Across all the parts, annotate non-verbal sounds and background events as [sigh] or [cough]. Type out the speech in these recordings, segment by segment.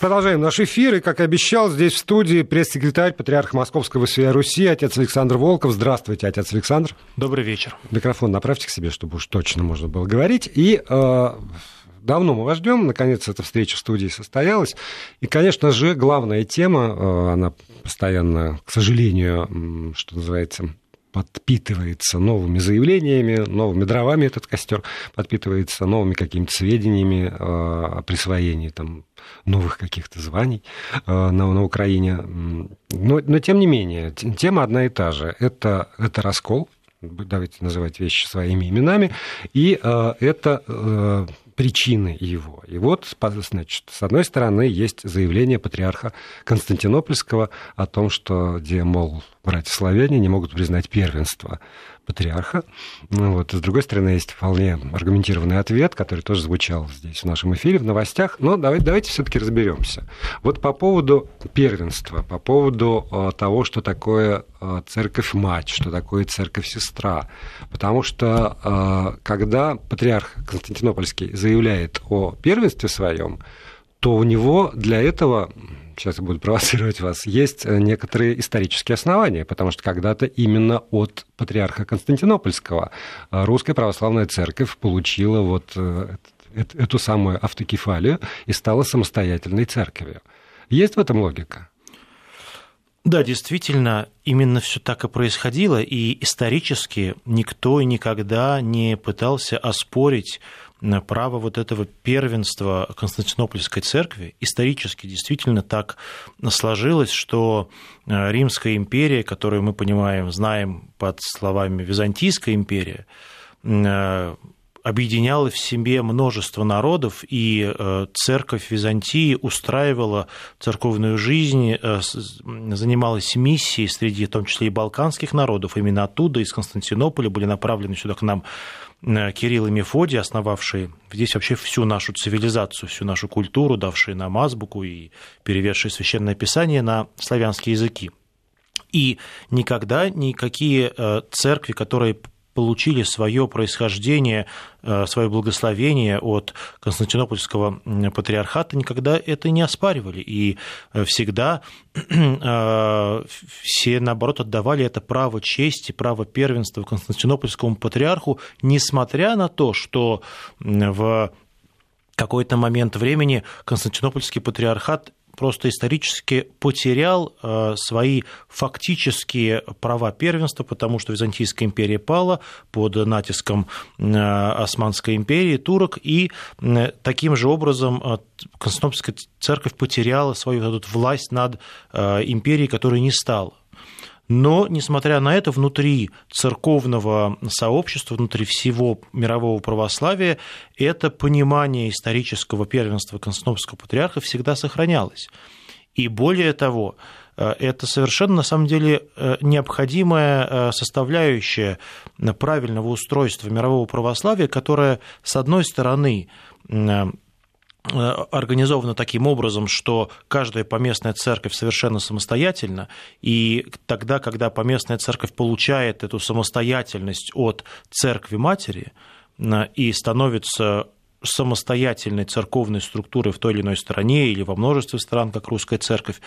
Продолжаем наш эфир. И, как и обещал, здесь в студии пресс-секретарь патриарха Московского всея Руси, отец Александр Волков. Здравствуйте, отец Александр. Добрый вечер. Микрофон направьте к себе, чтобы уж точно можно было говорить. И э, давно мы вас ждем. Наконец, эта встреча в студии состоялась. И, конечно же, главная тема, э, она постоянно, к сожалению, что называется, подпитывается новыми заявлениями, новыми дровами этот костер, подпитывается новыми какими-то сведениями э, о присвоении там, новых каких-то званий э, на, на Украине. Но, но тем не менее, тема одна и та же. Это, это раскол, давайте называть вещи своими именами, и э, это причины его. И вот, значит, с одной стороны, есть заявление патриарха Константинопольского о том, что, где, мол, братья славяне не могут признать первенство патриарха. Ну, вот. С другой стороны, есть вполне аргументированный ответ, который тоже звучал здесь в нашем эфире, в новостях. Но давайте, давайте все-таки разберемся. Вот по поводу первенства, по поводу э, того, что такое э, церковь-мать, что такое церковь-сестра. Потому что э, когда патриарх Константинопольский заявляет о первенстве своем, то у него для этого сейчас я буду провоцировать вас, есть э, некоторые исторические основания, потому что когда-то именно от патриарха Константинопольского э, русская православная церковь получила вот э, эту самую автокефалию и стала самостоятельной церковью. Есть в этом логика? Да, действительно, именно все так и происходило, и исторически никто никогда не пытался оспорить право вот этого первенства Константинопольской церкви. Исторически действительно так сложилось, что э, Римская империя, которую мы понимаем, знаем под словами Византийская империя, э, объединяла в себе множество народов, и э, церковь Византии устраивала церковную жизнь, занималась миссией среди, в том числе и балканских народов. Именно оттуда, из Константинополя, были направлены сюда к нам Кирилл и Мефодий, основавшие здесь вообще всю нашу цивилизацию, всю нашу культуру, давшие нам азбуку и переведшие священное писание на славянские языки. И никогда никакие э, церкви, которые получили свое происхождение, э, свое благословение от Константинопольского патриархата, никогда это не оспаривали. И э, всегда [clears throat] э, все, наоборот, отдавали это право чести, право первенства Константинопольскому патриарху, несмотря на то, что в какой-то момент времени Константинопольский патриархат просто исторически потерял э, свои фактические права первенства, потому что Византийская империя пала под натиском э, Османской империи, турок, и э, таким же образом Константинопольская церковь потеряла свою эту власть над империей, которой не стала. Но, несмотря на это, внутри церковного сообщества, внутри всего мирового православия, это понимание исторического первенства Константинопольского патриарха всегда сохранялось. И более того, э, это совершенно, на самом деле, э, необходимая э, составляющая правильного устройства мирового православия, которая, с одной стороны, организовано таким образом, что каждая поместная церковь совершенно самостоятельна, и тогда, когда поместная церковь получает эту самостоятельность от церкви матери э, и становится самостоятельной церковной структурой в той или иной стране или во множестве стран, как русская церковь,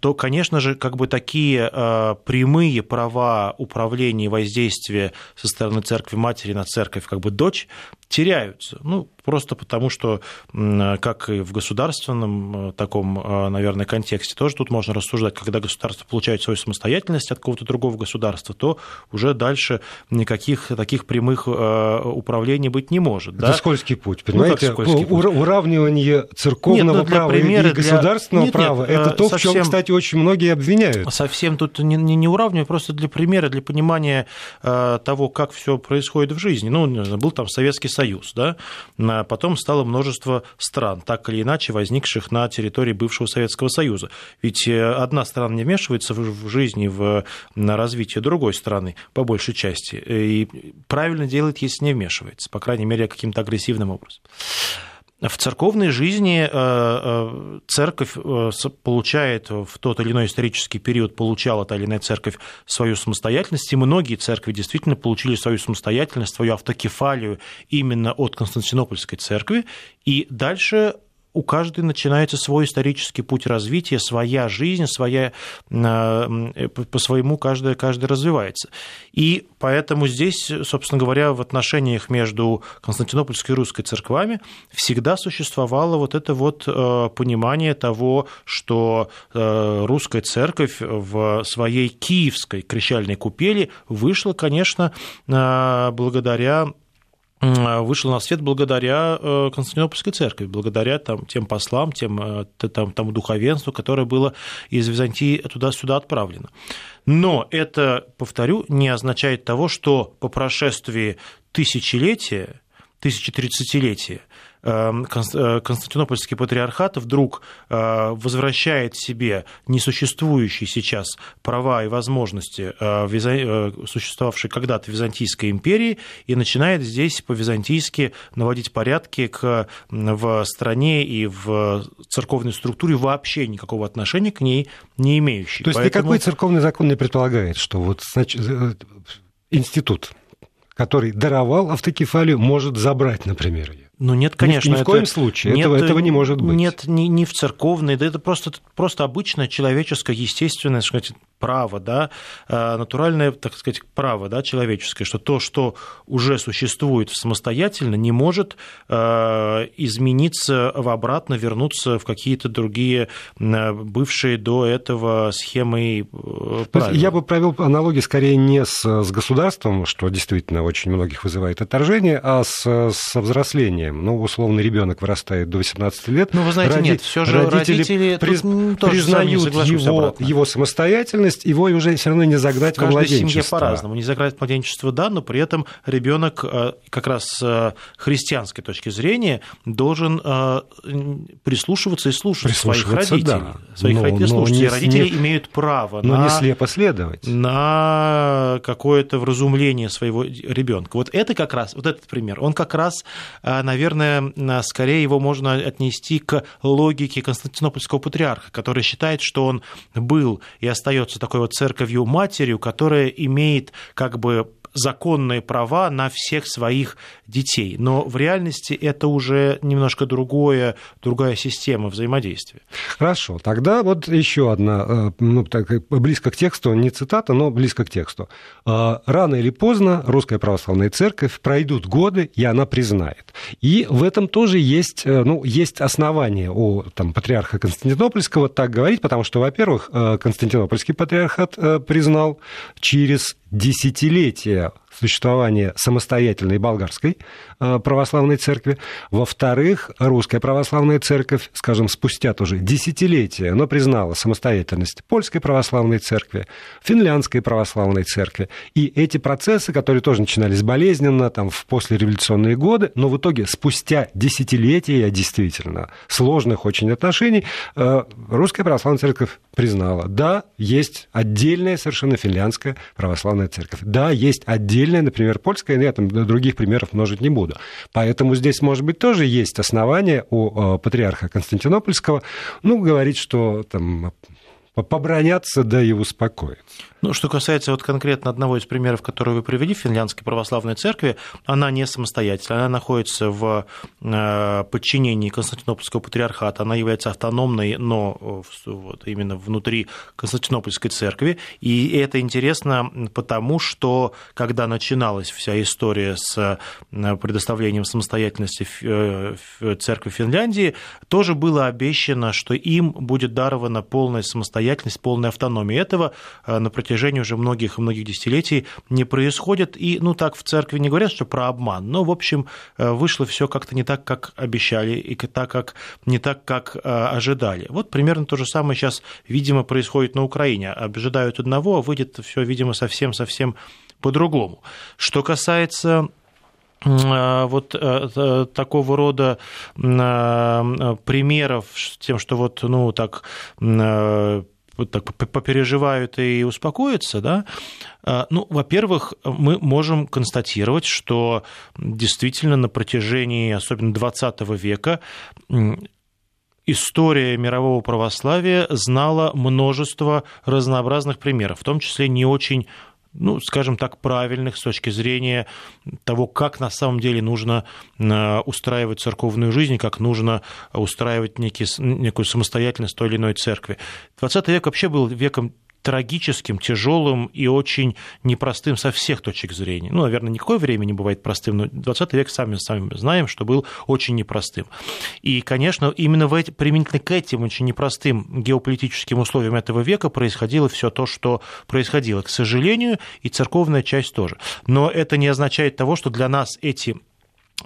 то, конечно же, как бы такие э, прямые права управления и воздействия со стороны церкви матери на церковь как бы дочь теряются. Ну, просто потому что, как и в государственном э, таком, э, наверное, контексте, тоже тут можно рассуждать, когда государство получает свою самостоятельность от какого-то другого государства, то уже дальше никаких таких прямых управлений быть не может. Это да? скользкий путь, ну, понимаете? Ну, скользкий путь. Уравнивание церковного нет, ну, права примера, и государственного для... права, нет, это то, в чем, кстати, очень многие обвиняют. Совсем тут не, не, не уравниваю, просто для примера, для понимания того, как все происходит в жизни. Ну, был там Советский Союз, да, а потом стало множество стран, так или иначе возникших на территории бывшего Советского Союза. Ведь э, одна страна не вмешивается в жизни, в развитие другой страны, по большей части, и правильно делает, если не вмешивается, по крайней мере, каким-то агрессивным образом. В церковной жизни э, э, церковь э, получает в тот или иной исторический период, получала та или иная церковь свою самостоятельность, и многие церкви действительно получили свою самостоятельность, свою автокефалию именно от Константинопольской церкви, и дальше у каждой начинается свой исторический путь развития, своя жизнь, своя, по своему каждый, каждый развивается. И поэтому здесь, собственно говоря, в отношениях между Константинопольской и русской церквами всегда существовало вот это вот понимание того, что русская церковь в своей киевской крещальной купели вышла, конечно, благодаря вышел на свет благодаря э, Константинопольской церкви, благодаря там, тем послам, тем, э, там, тому духовенству, которое было из Византии туда-сюда отправлено. Но это, повторю, не означает того, что по прошествии тысячелетия, тысячетридцатилетия э, Константинопольский патриархат вдруг э, возвращает себе несуществующие сейчас права и возможности, э, существовавшие когда-то в Византийской империи, и начинает здесь по-византийски наводить порядки к, в стране и в церковной структуре вообще никакого отношения к ней не имеющей. То есть Поэтому... никакой церковный закон не предполагает, что вот значит, институт, который даровал автокефалию, может забрать, например, ее. Ну нет, конечно. Ни, ни в коем случае. Нет, этого, этого не может быть. Нет, не, не в церковной, да это просто, просто обычное человеческое, естественное, сказать, право, да, э, натуральное, так сказать, право да, человеческое, что то, что уже существует самостоятельно, не может э, измениться в обратно, вернуться в какие-то другие э, бывшие до этого схемы правил. Я бы провел аналогии скорее не с, с государством, что действительно очень многих вызывает отторжение, а с, со взрослением. Ну, условно, ребенок вырастает до 18 лет. Ну, вы знаете, Роди... нет, все же родители, родители приз... признают его, его самостоятельность, его уже все равно не загнать в, в младенчество. семье по-разному. Не загнать в младенчество, да, но при этом ребенок э, как раз с э, христианской точки зрения должен э, прислушиваться и слушать своих родителей. Да. Своих но, родителей слушать. Не, родители не, имеют право но на, не слепо следовать. на какое-то вразумление своего ребенка. Вот это как раз, вот этот пример, он как раз, наверное, скорее его можно отнести к логике Константинопольского патриарха, который считает, что он был и остается такой вот церковью-матерью, которая имеет как бы законные права на всех своих детей. Но в реальности это уже немножко другое, другая система взаимодействия. Хорошо, тогда вот еще одна, э, ну, так, близко к тексту, не цитата, но близко к тексту. «Э, рано или поздно русская православная церковь пройдут годы, и она признает. И в этом тоже есть, э, ну, есть основания у там, патриарха Константинопольского так говорить, потому что, во-первых, Константинопольский патриархат признал через десятилетия существования самостоятельной болгарской э, православной церкви. Во-вторых, русская православная церковь, скажем, спустя тоже десятилетия, но признала самостоятельность польской православной церкви, финляндской православной церкви. И эти процессы, которые тоже начинались болезненно, там, в послереволюционные годы, но в итоге спустя десятилетия действительно сложных очень отношений, э, русская православная церковь признала, да, есть отдельная совершенно финляндская православная церковь, да, есть отдельная отдельное, например, польское, я там других примеров множить не буду. Поэтому здесь, может быть, тоже есть основания у э, патриарха Константинопольского, ну, говорить, что там побронятся, да и успокоиться. Ну, что касается вот конкретно одного из примеров, который вы привели, Финляндской православной церкви, она не самостоятельная, она находится в э, подчинении Константинопольского патриархата, она является автономной, но вот именно внутри Константинопольской церкви, и это интересно потому, что когда начиналась вся история с э, предоставлением самостоятельности э, церкви Финляндии, тоже было обещано, что им будет дарована полная самостоятельность, полная автономия. Этого на протяжении протяжении уже многих-многих десятилетий не происходит. И, ну, так в церкви не говорят, что про обман, но, в общем, э, вышло все как-то не так, как обещали, и так, как, не так, как э, ожидали. Вот примерно то же самое сейчас, видимо, происходит на Украине. Ожидают одного, а выйдет все, видимо, совсем-совсем по-другому. Что касается э, вот такого рода примеров тем, что вот, ну, так вот так попереживают и успокоятся, да, а, ну, во-первых, мы можем констатировать, что действительно на протяжении, особенно XX века, история мирового православия знала множество разнообразных примеров, в том числе не очень ну, скажем так, правильных с точки зрения того, как на самом деле нужно э, устраивать церковную жизнь, как нужно устраивать некий, некую самостоятельность той или иной церкви. 20 век вообще был веком трагическим, тяжелым и очень непростым со всех точек зрения. Ну, наверное, никакое время не бывает простым, но 20 век сами, сами знаем, что был очень непростым. И, конечно, именно в эти, применительно к этим очень непростым геополитическим условиям этого века происходило все то, что происходило. К сожалению, и церковная часть тоже. Но это не означает того, что для нас эти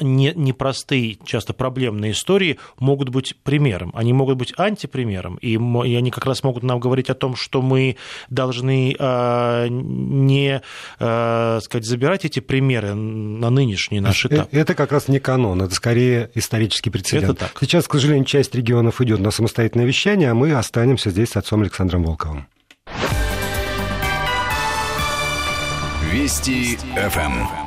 не, непростые, часто проблемные истории могут быть примером. Они могут быть антипримером, и, и они как раз могут нам говорить о том, что мы должны э, не э, сказать, забирать эти примеры на нынешний наш этап. Это как раз не канон, это скорее исторический прецедент. Это так. Сейчас, к сожалению, часть регионов идет на самостоятельное вещание, а мы останемся здесь с отцом Александром Волковым. Вести ФМ.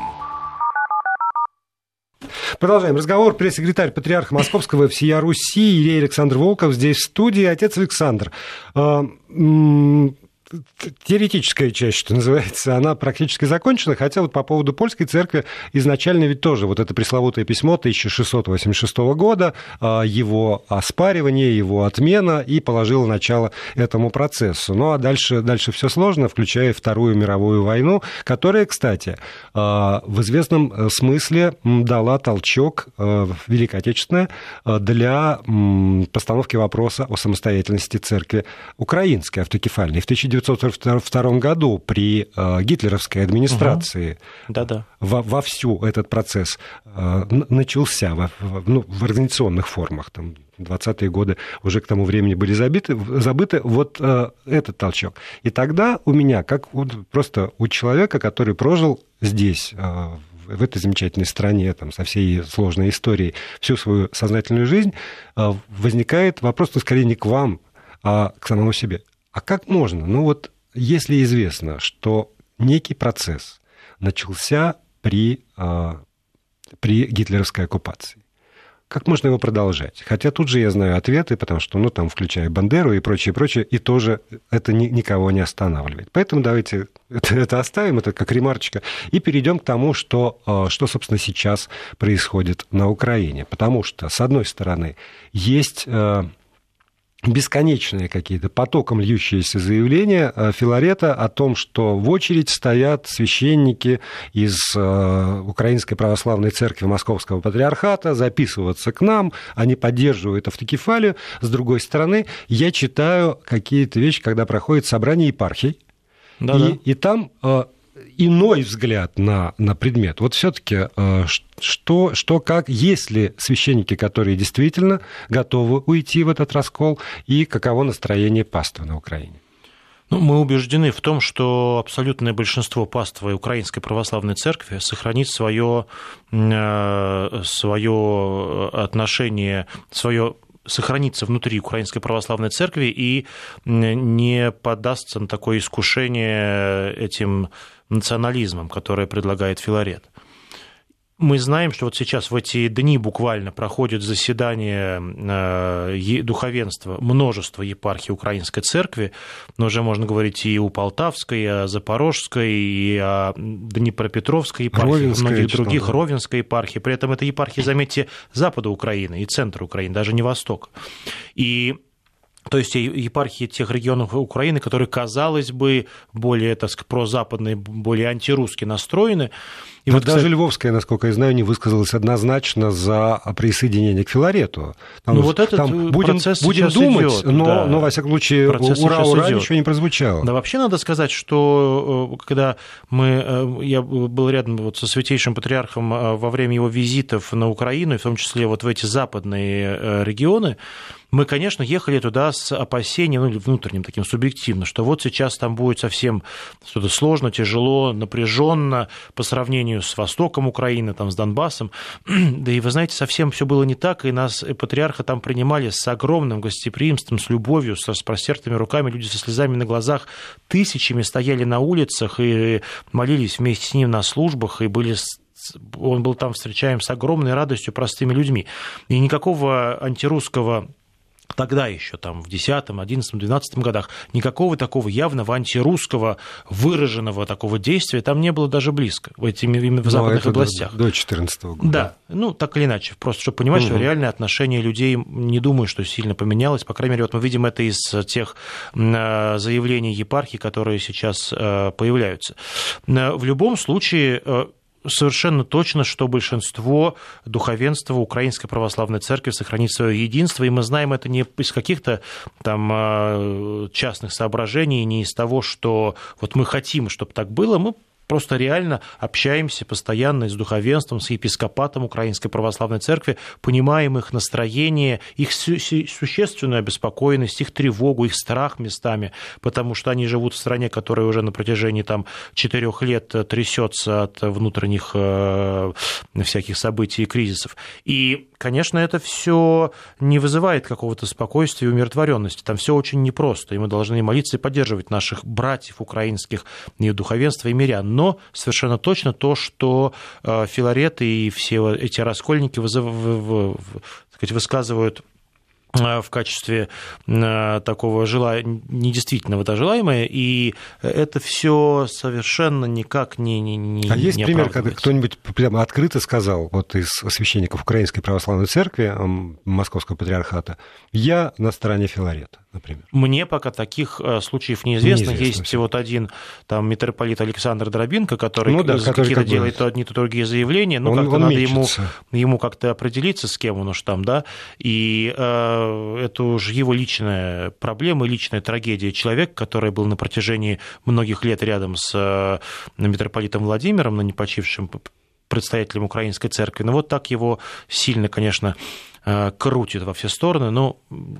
Продолжаем разговор. Пресс-секретарь Патриарха Московского всея Руси Ирей Александр Волков здесь в студии. Отец Александр, а, теоретическая часть, что называется, она практически закончена, хотя вот по поводу польской церкви изначально ведь тоже вот это пресловутое письмо 1686 года, а, его оспаривание, его отмена и положило начало этому процессу. Ну а дальше, дальше все сложно, включая Вторую мировую войну, которая, кстати, а, в известном э, смысле дала толчок э, Великой Отечественной э, для постановки вопроса о самостоятельности церкви украинской, автокефальной. В 19 1942 году при э, гитлеровской администрации угу. да -да. Во, вовсю этот процесс э, начался во, ну, в организационных формах. Там, 20-е годы уже к тому времени были забиты, забыты, вот э, этот толчок. И тогда у меня, как вот просто у человека, который прожил здесь, э, в этой замечательной стране, там, со всей сложной историей, всю свою сознательную жизнь, э, возникает вопрос, ну, скорее не к вам, а к самому себе. А как можно? Ну вот если известно, что некий процесс начался при, а, при гитлеровской оккупации, как можно его продолжать? Хотя тут же я знаю ответы, потому что, ну, там, включая Бандеру и прочее, прочее, и тоже это ни, никого не останавливает. Поэтому давайте [laughs] это, это оставим, это как ремарочка, и перейдем к тому, что, а, что, собственно, сейчас происходит на Украине. Потому что, с одной стороны, есть а, бесконечные какие-то потоком льющиеся заявления э, Филарета о том, что в очередь стоят священники из э, Украинской Православной Церкви Московского Патриархата записываться к нам, они поддерживают автокефалию. С другой стороны, я читаю какие-то вещи, когда проходит собрание епархий, да -да. И, и там э, иной взгляд на, на предмет. Вот все-таки э, что, что, как, есть ли священники, которые действительно готовы уйти в этот раскол, и каково настроение паства на Украине? Ну, мы убеждены в том, что абсолютное большинство паствы Украинской Православной Церкви сохранит свое, э, свое отношение, свое сохранится внутри Украинской Православной Церкви и не поддастся на такое искушение этим национализмом, которое предлагает Филарет. Мы знаем, что вот сейчас в эти дни буквально проходит заседание э, духовенства множества епархий Украинской Церкви, но уже можно говорить и у Полтавской, и о Запорожской, и о Днепропетровской епархии, Ровенская, многих других, да. Ровенской епархии. При этом это епархии, заметьте, запада Украины и центра Украины, даже не восток. И то есть епархии тех регионов Украины, которые, казалось бы, более, так сказать, прозападные, более антирусски настроены. И вот, даже кстати... Львовская, насколько я знаю, не высказалась однозначно за присоединение к Филарету. Там, ну, вот этот там будем, процесс будем думать, идет, но, да. но, во всяком случае, процесс ура, ура, идет. ничего не прозвучало. Да, вообще надо сказать, что э, когда мы, э, я был рядом вот со Святейшим Патриархом э, во время его визитов на Украину, и в том числе вот в эти западные регионы, мы, конечно, ехали туда с опасением, ну, или внутренним таким субъективно, что вот сейчас там будет совсем что-то сложно, тяжело, напряженно по сравнению с востоком Украины, там, с Донбассом. [clears throat] Да и, вы знаете, совсем все было не так, и нас и патриарха там принимали с огромным гостеприимством, с любовью, с распростертыми руками, люди со слезами на глазах тысячами стояли на улицах и молились вместе с ним на службах, и были он был там встречаем с огромной радостью простыми людьми. И никакого антирусского тогда еще, там, в 10, 11, 12 годах, никакого такого явного антирусского выраженного такого действия там не было даже близко в, именно в ну, западных областях. До 2014 года. Да, ну, так или иначе, просто чтобы понимать, угу. что реальное отношение людей, не думаю, что сильно поменялось, по крайней мере, вот мы видим это из тех э, заявлений епархии, которые сейчас э, появляются. Э, в любом случае, совершенно точно, что большинство духовенства Украинской Православной Церкви сохранит свое единство, и мы знаем это не из каких-то там а, частных соображений, не из того, что вот мы хотим, чтобы так было, мы просто реально общаемся постоянно с духовенством, с епископатом Украинской Православной Церкви, понимаем их настроение, их существенную обеспокоенность, их тревогу, их страх местами, потому что они живут в стране, которая уже на протяжении там, четырех лет трясется от внутренних э, всяких событий и кризисов. И конечно, это все не вызывает какого-то спокойствия и умиротворенности. Там все очень непросто, и мы должны молиться и поддерживать наших братьев украинских и духовенства, и мирян. Но совершенно точно то, что э, Филарет и все эти раскольники высказывают Э, в качестве э, такого жела... недействительного да, желаемое, и это все совершенно никак не не, не А есть не пример, когда кто-нибудь прямо открыто сказал, вот из священников Украинской Православной Церкви, Московского Патриархата, я на стороне Филарета? Например? Мне пока таких э, случаев неизвестно. неизвестно Есть все. вот один там митрополит Александр Дробинко, который, ну, да, который какие-то делает то одни, то другие заявления. Ну, как-то надо ему, ему как-то определиться, с кем он уж там, да. И э, это уже его личная проблема, личная трагедия человека, который был на протяжении многих лет рядом с э, митрополитом Владимиром, на непочившим предстоятелем Украинской церкви. Но ну, вот так его сильно, конечно, Э, крутит во все стороны, но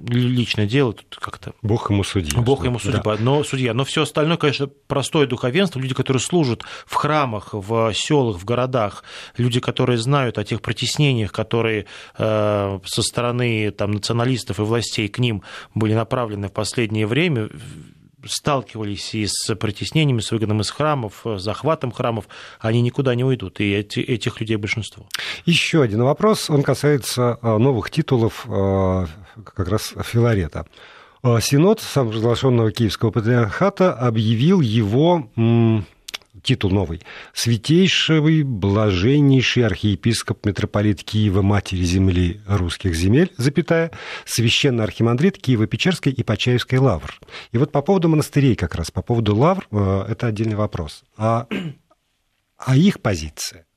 личное дело тут как-то... Бог ему судья. Бог ему судья, да. но судья. Но все остальное, конечно, простое духовенство, люди, которые служат в храмах, в селах, в городах, люди, которые знают о тех притеснениях, которые э, со стороны там, националистов и властей к ним были направлены в последнее время, сталкивались и с притеснениями, с выгоном из храмов, захватом храмов, они никуда не уйдут, и эти, этих людей большинство. Еще один вопрос, он касается а, новых титулов а, как раз Филарета. Синод самопровозглашенного Киевского патриархата объявил его титул новый. Святейший, блаженнейший архиепископ, митрополит Киева, Матери Земли русских земель, запятая, священный архимандрит Киева-Печерской и Почаевской лавр. И вот по поводу монастырей как раз, по поводу лавр, э, это отдельный вопрос. А, а их позиция?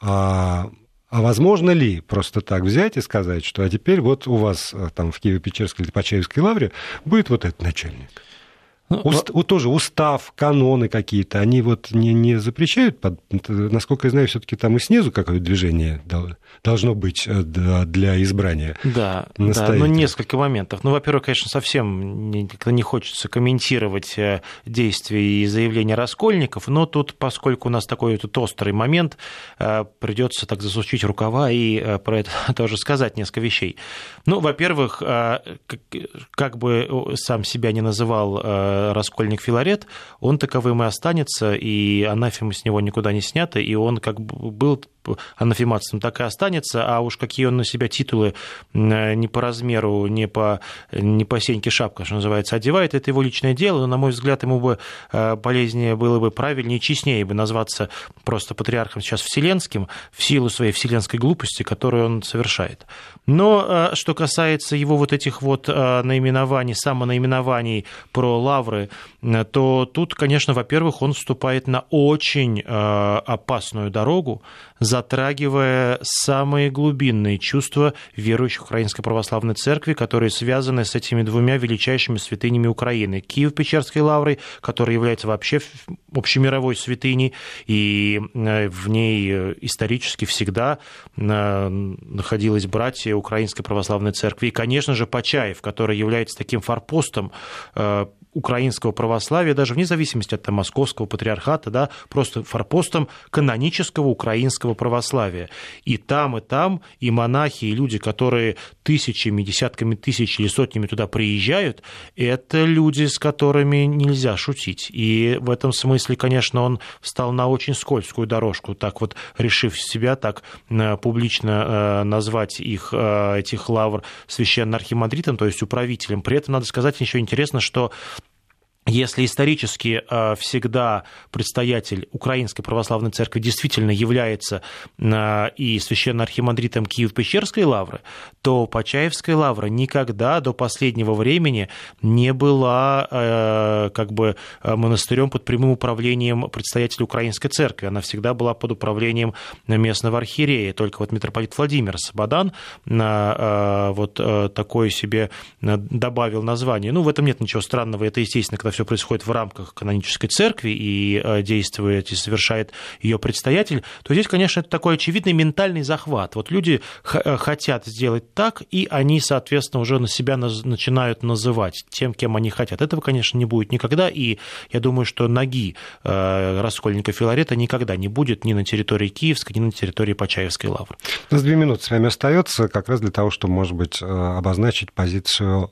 А, а возможно ли просто так взять и сказать, что а теперь вот у вас э, там в Киево-Печерской или Почаевской лавре будет вот этот начальник? Ну, Уст, но... Тоже устав, каноны какие-то, они вот не, не запрещают, под, насколько я знаю, все-таки там и снизу какое-то движение должно быть э, для избрания. Да, да, ну несколько моментов. Ну, во-первых, конечно, совсем не, не хочется комментировать э, действия и заявления раскольников, но тут, поскольку у нас такой тут острый момент, э, придется так засучить рукава и про это [laughs] тоже сказать несколько вещей. Ну, во-первых, как бы сам себя не называл Раскольник Филарет, он таковым и останется, и анафема с него никуда не снята, и он как бы был анафематством, так и останется, а уж какие он на себя титулы не по размеру, не по, не по сеньке шапка, что называется, одевает, это его личное дело, но, на мой взгляд, ему бы э, полезнее было бы правильнее, честнее бы назваться просто патриархом сейчас вселенским в силу своей вселенской глупости, которую он совершает. Но э, что касается его вот этих вот э, наименований, самонаименований про лавры, то тут, конечно, во-первых, он вступает на очень опасную дорогу, затрагивая самые глубинные чувства верующих Украинской Православной Церкви, которые связаны с этими двумя величайшими святынями Украины. Киев-Печерской лаврой, которая является вообще общемировой святыней, и э, в ней э, исторически всегда э, находилось братья Украинской Православной Церкви. И, конечно же, Почаев, который является таким форпостом украинского православия, даже вне зависимости от там, московского патриархата, да, просто форпостом канонического украинского православия. И там, и там и монахи, и люди, которые тысячами, десятками тысяч или сотнями туда приезжают, это люди, с которыми нельзя шутить. И в этом смысле, конечно, он встал на очень скользкую дорожку, так вот решив себя так э, публично э, назвать их, э, этих лавр священно-архимандритом, то есть управителем. При этом надо сказать еще интересно, что если исторически э, всегда предстоятель Украинской Православной Церкви действительно является э, и священно-архимандритом Киев-Печерской лавры, то Почаевская лавра никогда до последнего времени не была э, как бы монастырем под прямым управлением предстоятеля Украинской Церкви. Она всегда была под управлением местного архиерея. Только вот митрополит Владимир Сабадан вот такое себе добавил название. Ну, в этом нет ничего странного. Это, естественно, когда все происходит в рамках канонической церкви и э, действует и совершает ее предстоятель, то здесь, конечно, это такой очевидный ментальный захват. Вот люди э, хотят сделать так, и они, соответственно, уже на себя начинают называть тем, кем они хотят. Этого, конечно, не будет никогда, и я думаю, что ноги э, Раскольника Филарета никогда не будет ни на территории Киевской, ни на территории Почаевской лавры. У нас две минуты с вами остается как раз для того, чтобы, может быть, обозначить позицию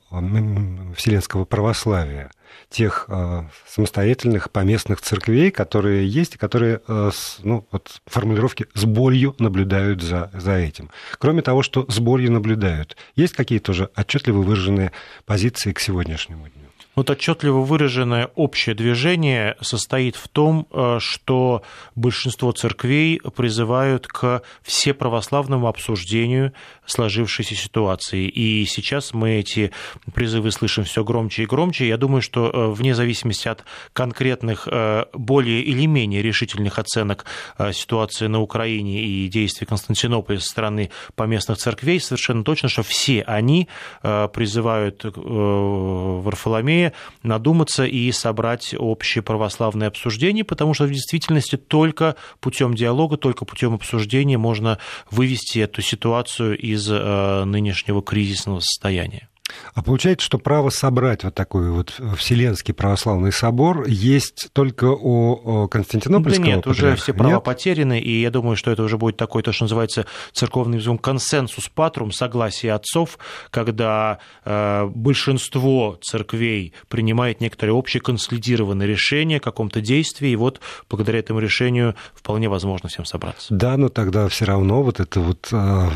вселенского православия тех э, самостоятельных поместных церквей, которые есть, и которые, э, ну, вот формулировки «с болью» наблюдают за, за этим. Кроме того, что с болью наблюдают, есть какие-то уже отчетливо выраженные позиции к сегодняшнему дню? Вот отчетливо выраженное общее движение состоит в том, э, что большинство церквей призывают к всеправославному обсуждению сложившейся ситуации. И сейчас мы эти призывы слышим все громче и громче. Я думаю, что э, вне зависимости от конкретных э, более или менее решительных оценок ситуации на Украине и действий Константинополя со стороны поместных церквей, совершенно точно, что все они призывают Варфоломея надуматься и собрать общее православное обсуждение, потому что в действительности только путем диалога, только путем обсуждения можно вывести эту ситуацию из э, нынешнего кризисного состояния. А получается, что право собрать вот такой вот Вселенский православный собор есть только у Константинопольского Да нет, уже все права нет? потеряны, и я думаю, что это уже будет такой, то, что называется церковный языком консенсус патрум, согласие отцов, когда э, большинство церквей принимает некоторые общие консолидированные решения о каком-то действии, и вот благодаря этому решению вполне возможно всем собраться. Да, но тогда все равно вот это вот э,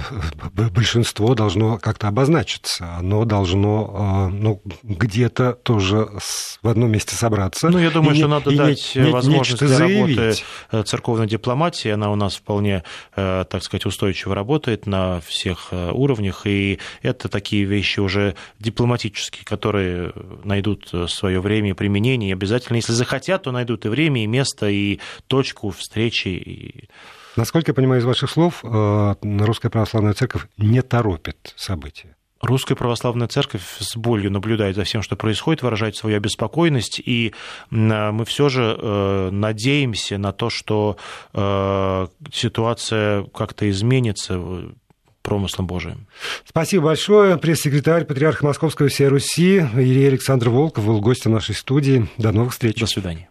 большинство должно как-то обозначиться, оно должно должно а, ну, где-то тоже в одном месте собраться. Ну, я думаю, и, что надо дать не, возможность для заявить. работы э, церковной дипломатии. Она у нас вполне, э, так сказать, устойчиво работает на всех э, уровнях, и это такие вещи уже дипломатические, которые найдут свое время и применение. И обязательно, если захотят, то найдут и время, и место, и точку встречи. И... Насколько я понимаю из ваших слов, Русская Православная Церковь не торопит события. Русская православная церковь с болью наблюдает за всем, что происходит, выражает свою обеспокоенность, и мы все же э, надеемся на то, что э, ситуация как-то изменится промыслом Божиим. Спасибо большое. Пресс-секретарь Патриарха Московского всей Руси Ирия Александр Волков был гостем нашей студии. До новых встреч. До свидания.